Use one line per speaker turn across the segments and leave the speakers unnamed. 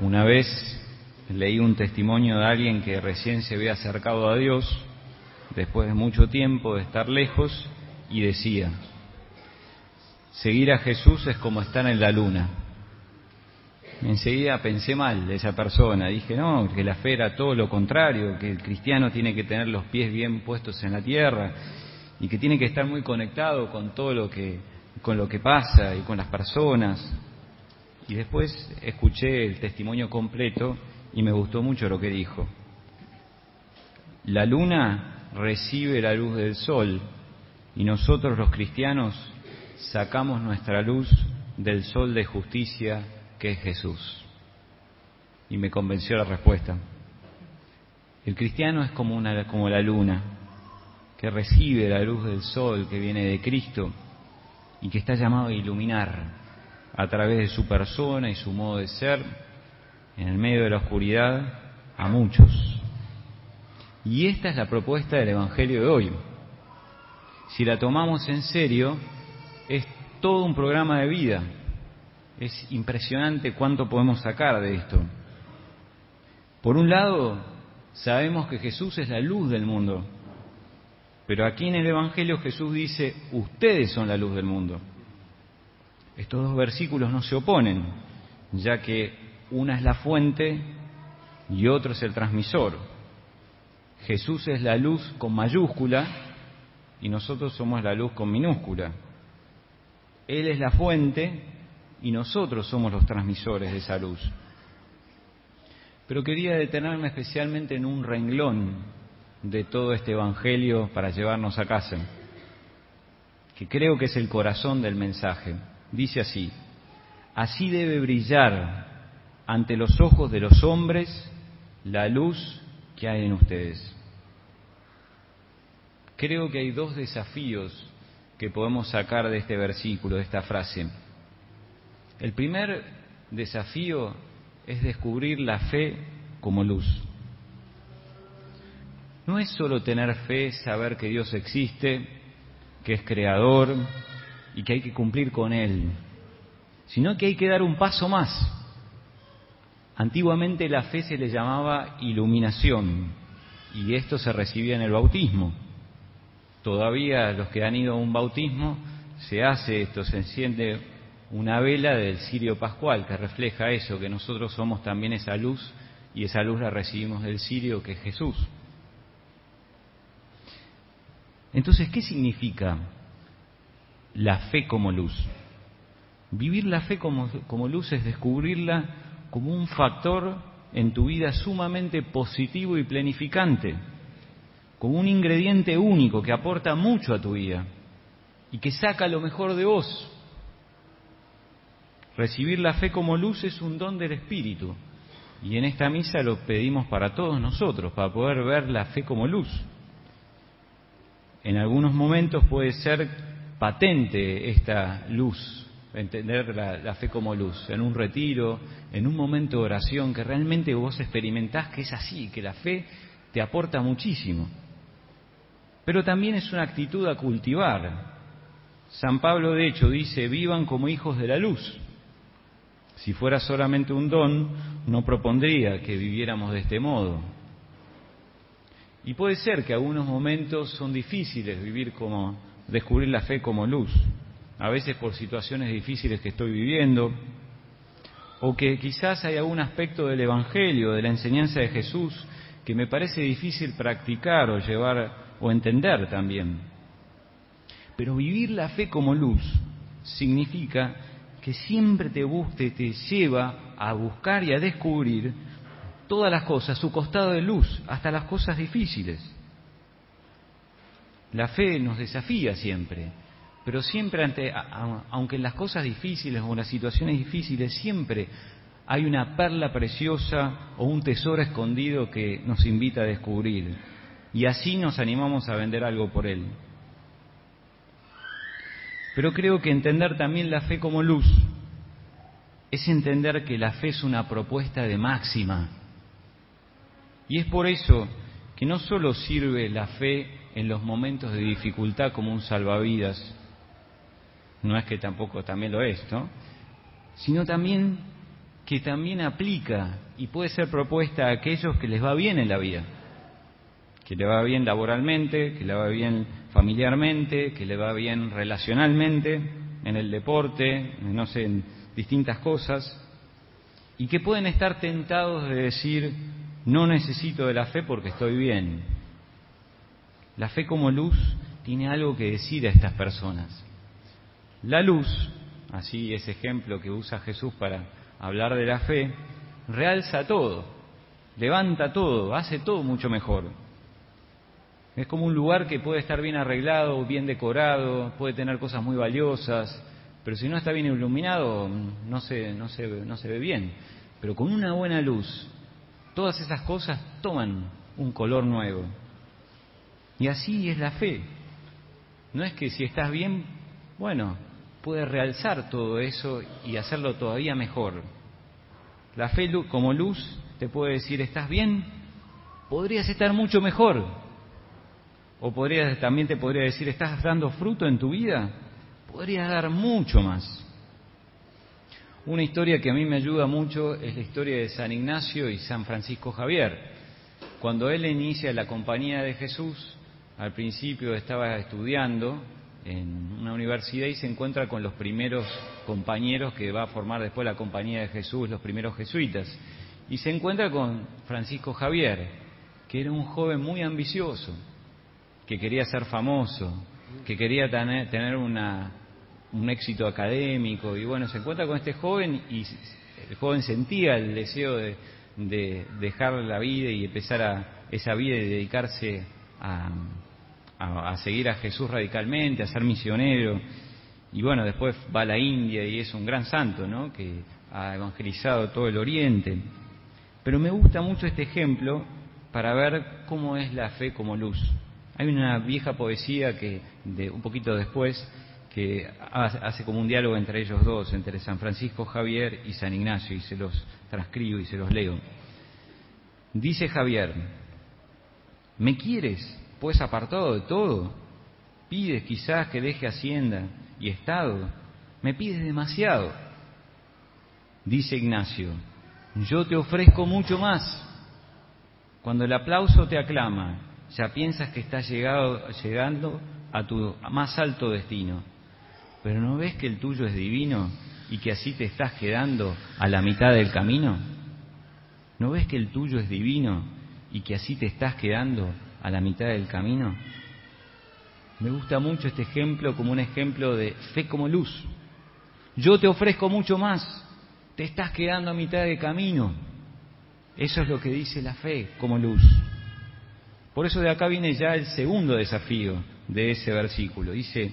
Una vez leí un testimonio de alguien que recién se había acercado a Dios, después de mucho tiempo de estar lejos, y decía, seguir a Jesús es como estar en la luna. Enseguida pensé mal de esa persona, dije, no, que la fe era todo lo contrario, que el cristiano tiene que tener los pies bien puestos en la tierra y que tiene que estar muy conectado con todo lo que, con lo que pasa y con las personas. Y después escuché el testimonio completo y me gustó mucho lo que dijo. La luna recibe la luz del sol y nosotros los cristianos sacamos nuestra luz del sol de justicia que es Jesús. Y me convenció la respuesta. El cristiano es como, una, como la luna, que recibe la luz del sol que viene de Cristo y que está llamado a iluminar a través de su persona y su modo de ser, en el medio de la oscuridad, a muchos. Y esta es la propuesta del Evangelio de hoy. Si la tomamos en serio, es todo un programa de vida. Es impresionante cuánto podemos sacar de esto. Por un lado, sabemos que Jesús es la luz del mundo, pero aquí en el Evangelio Jesús dice, ustedes son la luz del mundo. Estos dos versículos no se oponen, ya que una es la fuente y otro es el transmisor. Jesús es la luz con mayúscula y nosotros somos la luz con minúscula. Él es la fuente y nosotros somos los transmisores de esa luz. Pero quería detenerme especialmente en un renglón de todo este Evangelio para llevarnos a casa, que creo que es el corazón del mensaje. Dice así, así debe brillar ante los ojos de los hombres la luz que hay en ustedes. Creo que hay dos desafíos que podemos sacar de este versículo, de esta frase. El primer desafío es descubrir la fe como luz. No es solo tener fe, saber que Dios existe, que es creador, y que hay que cumplir con él, sino que hay que dar un paso más. Antiguamente la fe se le llamaba iluminación y esto se recibía en el bautismo. Todavía los que han ido a un bautismo se hace esto, se enciende una vela del cirio pascual que refleja eso, que nosotros somos también esa luz y esa luz la recibimos del cirio que es Jesús. Entonces, ¿qué significa la fe como luz. Vivir la fe como, luz es descubrirla como un factor en tu vida sumamente positivo y planificante, como un ingrediente único que aporta mucho a tu vida y que saca lo mejor de vos. Recibir la fe como luz es un don del Espíritu y en esta misa lo pedimos para todos nosotros, para poder ver la fe como luz. En algunos momentos puede ser patente esta luz, entender la, fe como luz, en un retiro, en un momento de oración, que realmente vos experimentás que es así, que la fe te aporta muchísimo. Pero también es una actitud a cultivar. San Pablo, de hecho, dice, vivan como hijos de la luz. Si fuera solamente un don, no propondría que viviéramos de este modo. Y puede ser que algunos momentos son difíciles vivir como descubrir la fe como luz, a veces por situaciones difíciles que estoy viviendo, o que quizás hay algún aspecto del Evangelio, de la enseñanza de Jesús, que me parece difícil practicar o llevar o entender también. Pero vivir la fe como luz significa que siempre te busque, te lleva a buscar y a descubrir todas las cosas, su costado de luz, hasta las cosas difíciles. La fe nos desafía siempre, pero siempre ante, aunque en las cosas difíciles o en las situaciones difíciles, siempre hay una perla preciosa o un tesoro escondido que nos invita a descubrir. Y así nos animamos a vender algo por él. Pero creo que entender también la fe como luz es entender que la fe es una propuesta de máxima. Y es por eso que no solo sirve la fe en los momentos de dificultad como un salvavidas, no es que tampoco también lo es, ¿no? Sino también que también aplica y puede ser propuesta a aquellos que les va bien en la vida, que le va bien laboralmente, que le va bien familiarmente, que le va bien relacionalmente, en el deporte, no sé, en distintas cosas, y que pueden estar tentados de decir, no necesito de la fe porque estoy bien. La fe como luz tiene algo que decir a estas personas. La luz, así ese ejemplo que usa Jesús para hablar de la fe, realza todo, levanta todo, hace todo mucho mejor. Es como un lugar que puede estar bien arreglado, bien decorado, puede tener cosas muy valiosas, pero si no está bien iluminado no se, no se, no se ve bien. Pero con una buena luz, todas esas cosas toman un color nuevo. Y así es la fe. No es que si estás bien, bueno, puede realzar todo eso y hacerlo todavía mejor. La fe como luz te puede decir, ¿estás bien? Podrías estar mucho mejor. O podrías, también te podría decir, ¿estás dando fruto en tu vida? Podrías dar mucho más. Una historia que a mí me ayuda mucho es la historia de San Ignacio y San Francisco Javier. Cuando él inicia la compañía de Jesús, al principio estaba estudiando en una universidad y se encuentra con los primeros compañeros que va a formar después la compañía de Jesús, los primeros jesuitas. Y se encuentra con Francisco Javier, que era un joven muy ambicioso, que quería ser famoso, que quería tener, un éxito académico. Y bueno, se encuentra con este joven y el joven sentía el deseo de, de dejar la vida y empezar a esa vida y dedicarse a, a, seguir a Jesús radicalmente, a ser misionero. Y bueno, después va a la India y es un gran santo, ¿no? Que ha evangelizado todo el Oriente. Pero me gusta mucho este ejemplo para ver cómo es la fe como luz. Hay una vieja poesía que, de, un poquito después, que hace como un diálogo entre ellos dos, entre San Francisco Javier y San Ignacio, y se los transcribo y se los leo. Dice Javier, ¿me quieres? Pues apartado de todo. Pides quizás que deje hacienda y estado. Me pides demasiado. Dice Ignacio, yo te ofrezco mucho más. Cuando el aplauso te aclama, ya piensas que estás llegado, llegando a tu más alto destino. Pero ¿no ves que el tuyo es divino y que así te estás quedando a la mitad del camino? ¿No ves que el tuyo es divino y que así te estás quedando a la mitad del camino? Me gusta mucho este ejemplo como un ejemplo de fe como luz. Yo te ofrezco mucho más, te estás quedando a mitad de camino. Eso es lo que dice la fe como luz. Por eso de acá viene ya el segundo desafío de ese versículo. Dice,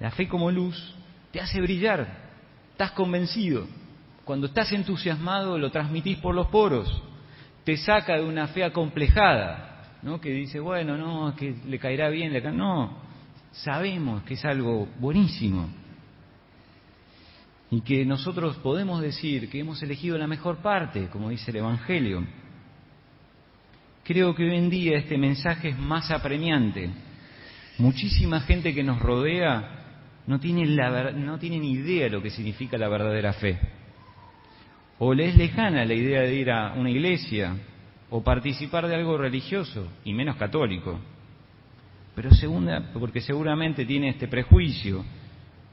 la fe como luz te hace brillar, estás convencido. Cuando estás entusiasmado lo transmitís por los poros, te saca de una fe acomplejada, ¿no? que dice, bueno, no, que le caerá bien, le no, sabemos que es algo buenísimo y que nosotros podemos decir que hemos elegido la mejor parte, como dice el Evangelio. Creo que hoy en día este mensaje es más apremiante. Muchísima gente que nos rodea no tiene, la, no tiene ni idea de lo que significa la verdadera fe. O le es lejana la idea de ir a una iglesia, o participar de algo religioso, y menos católico. Pero segunda, porque seguramente tiene este prejuicio,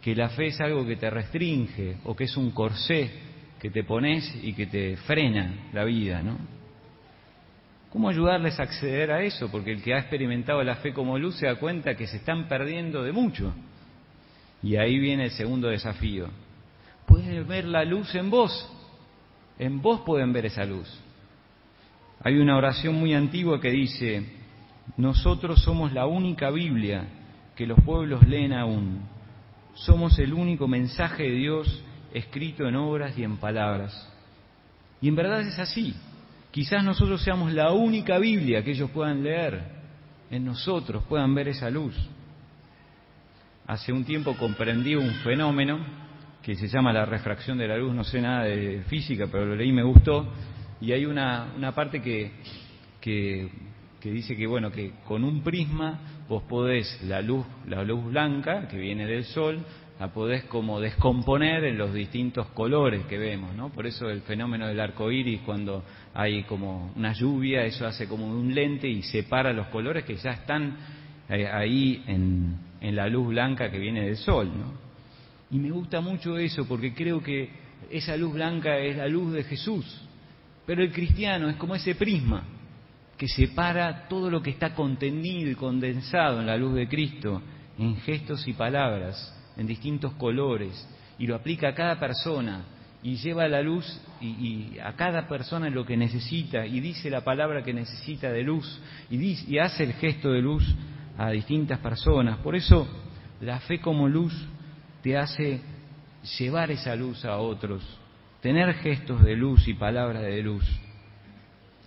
que la fe es algo que te restringe, o que es un corsé que te pones y que te frena la vida, ¿no? ¿Cómo ayudarles a acceder a eso? Porque el que ha experimentado la fe como luz se da cuenta que se están perdiendo de mucho. Y ahí viene el segundo desafío. Pueden ver la luz en vos. En vos pueden ver esa luz. Hay una oración muy antigua que dice, nosotros somos la única Biblia que los pueblos leen aún. Somos el único mensaje de Dios escrito en obras y en palabras. Y en verdad es así. Quizás nosotros seamos la única Biblia que ellos puedan leer, en nosotros puedan ver esa luz. Hace un tiempo comprendí un fenómeno que se llama la refracción de la luz, no sé nada de física, pero lo leí y me gustó, y hay una, una parte que, que, dice que, bueno, que con un prisma vos podés la luz, la luz blanca que viene del sol, la podés como descomponer en los distintos colores que vemos, ¿no? Por eso el fenómeno del arco iris, cuando hay como una lluvia, eso hace como un lente y separa los colores que ya están eh, ahí en, en la luz blanca que viene del sol, ¿no? Y me gusta mucho eso porque creo que esa luz blanca es la luz de Jesús, pero el cristiano es como ese prisma que separa todo lo que está contenido y condensado en la luz de Cristo, en gestos y palabras, en distintos colores, y lo aplica a cada persona, y lleva la luz y, a cada persona lo que necesita, y dice la palabra que necesita de luz, y, y hace el gesto de luz a distintas personas. Por eso la fe como luz te hace llevar esa luz a otros, tener gestos de luz y palabras de luz.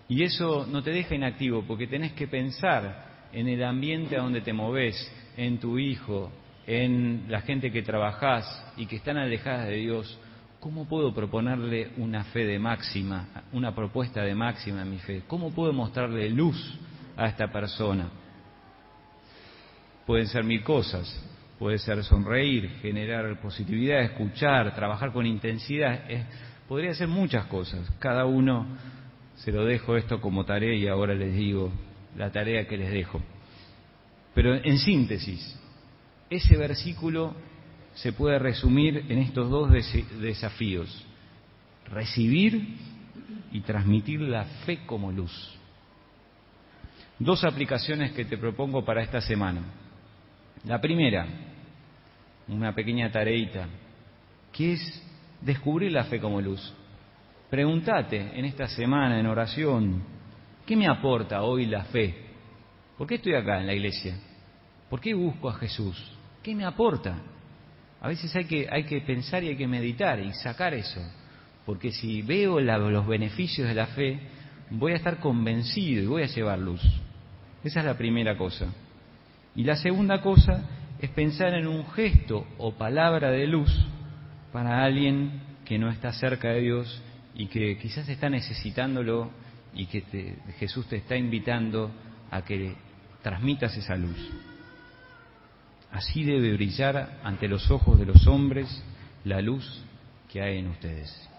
Y eso no te deja inactivo porque tenés que pensar en el ambiente a donde te moves, en tu hijo, en la gente que trabajás y que están alejadas de Dios. ¿Cómo puedo proponerle una fe de máxima, una propuesta de máxima en mi fe? ¿Cómo puedo mostrarle luz a esta persona? Pueden ser mil cosas, puede ser sonreír, generar positividad, escuchar, trabajar con intensidad, podría ser muchas cosas. Cada uno se lo dejo esto como tarea y ahora les digo la tarea que les dejo. Pero en síntesis, ese versículo se puede resumir en estos dos desafíos, recibir y transmitir la fe como luz. Dos aplicaciones que te propongo para esta semana. La primera, una pequeña tareita, que es descubrir la fe como luz. Pregúntate en esta semana en oración, ¿qué me aporta hoy la fe? ¿Por qué estoy acá en la iglesia? ¿Por qué busco a Jesús? ¿Qué me aporta? A veces hay que, hay que pensar y hay que meditar y sacar eso, porque si veo los beneficios de la fe, voy a estar convencido y voy a llevar luz. Esa es la primera cosa. Y la segunda cosa es pensar en un gesto o palabra de luz para alguien que no está cerca de Dios y que quizás está necesitándolo y que Jesús te está invitando a que transmitas esa luz. Así debe brillar ante los ojos de los hombres la luz que hay en ustedes.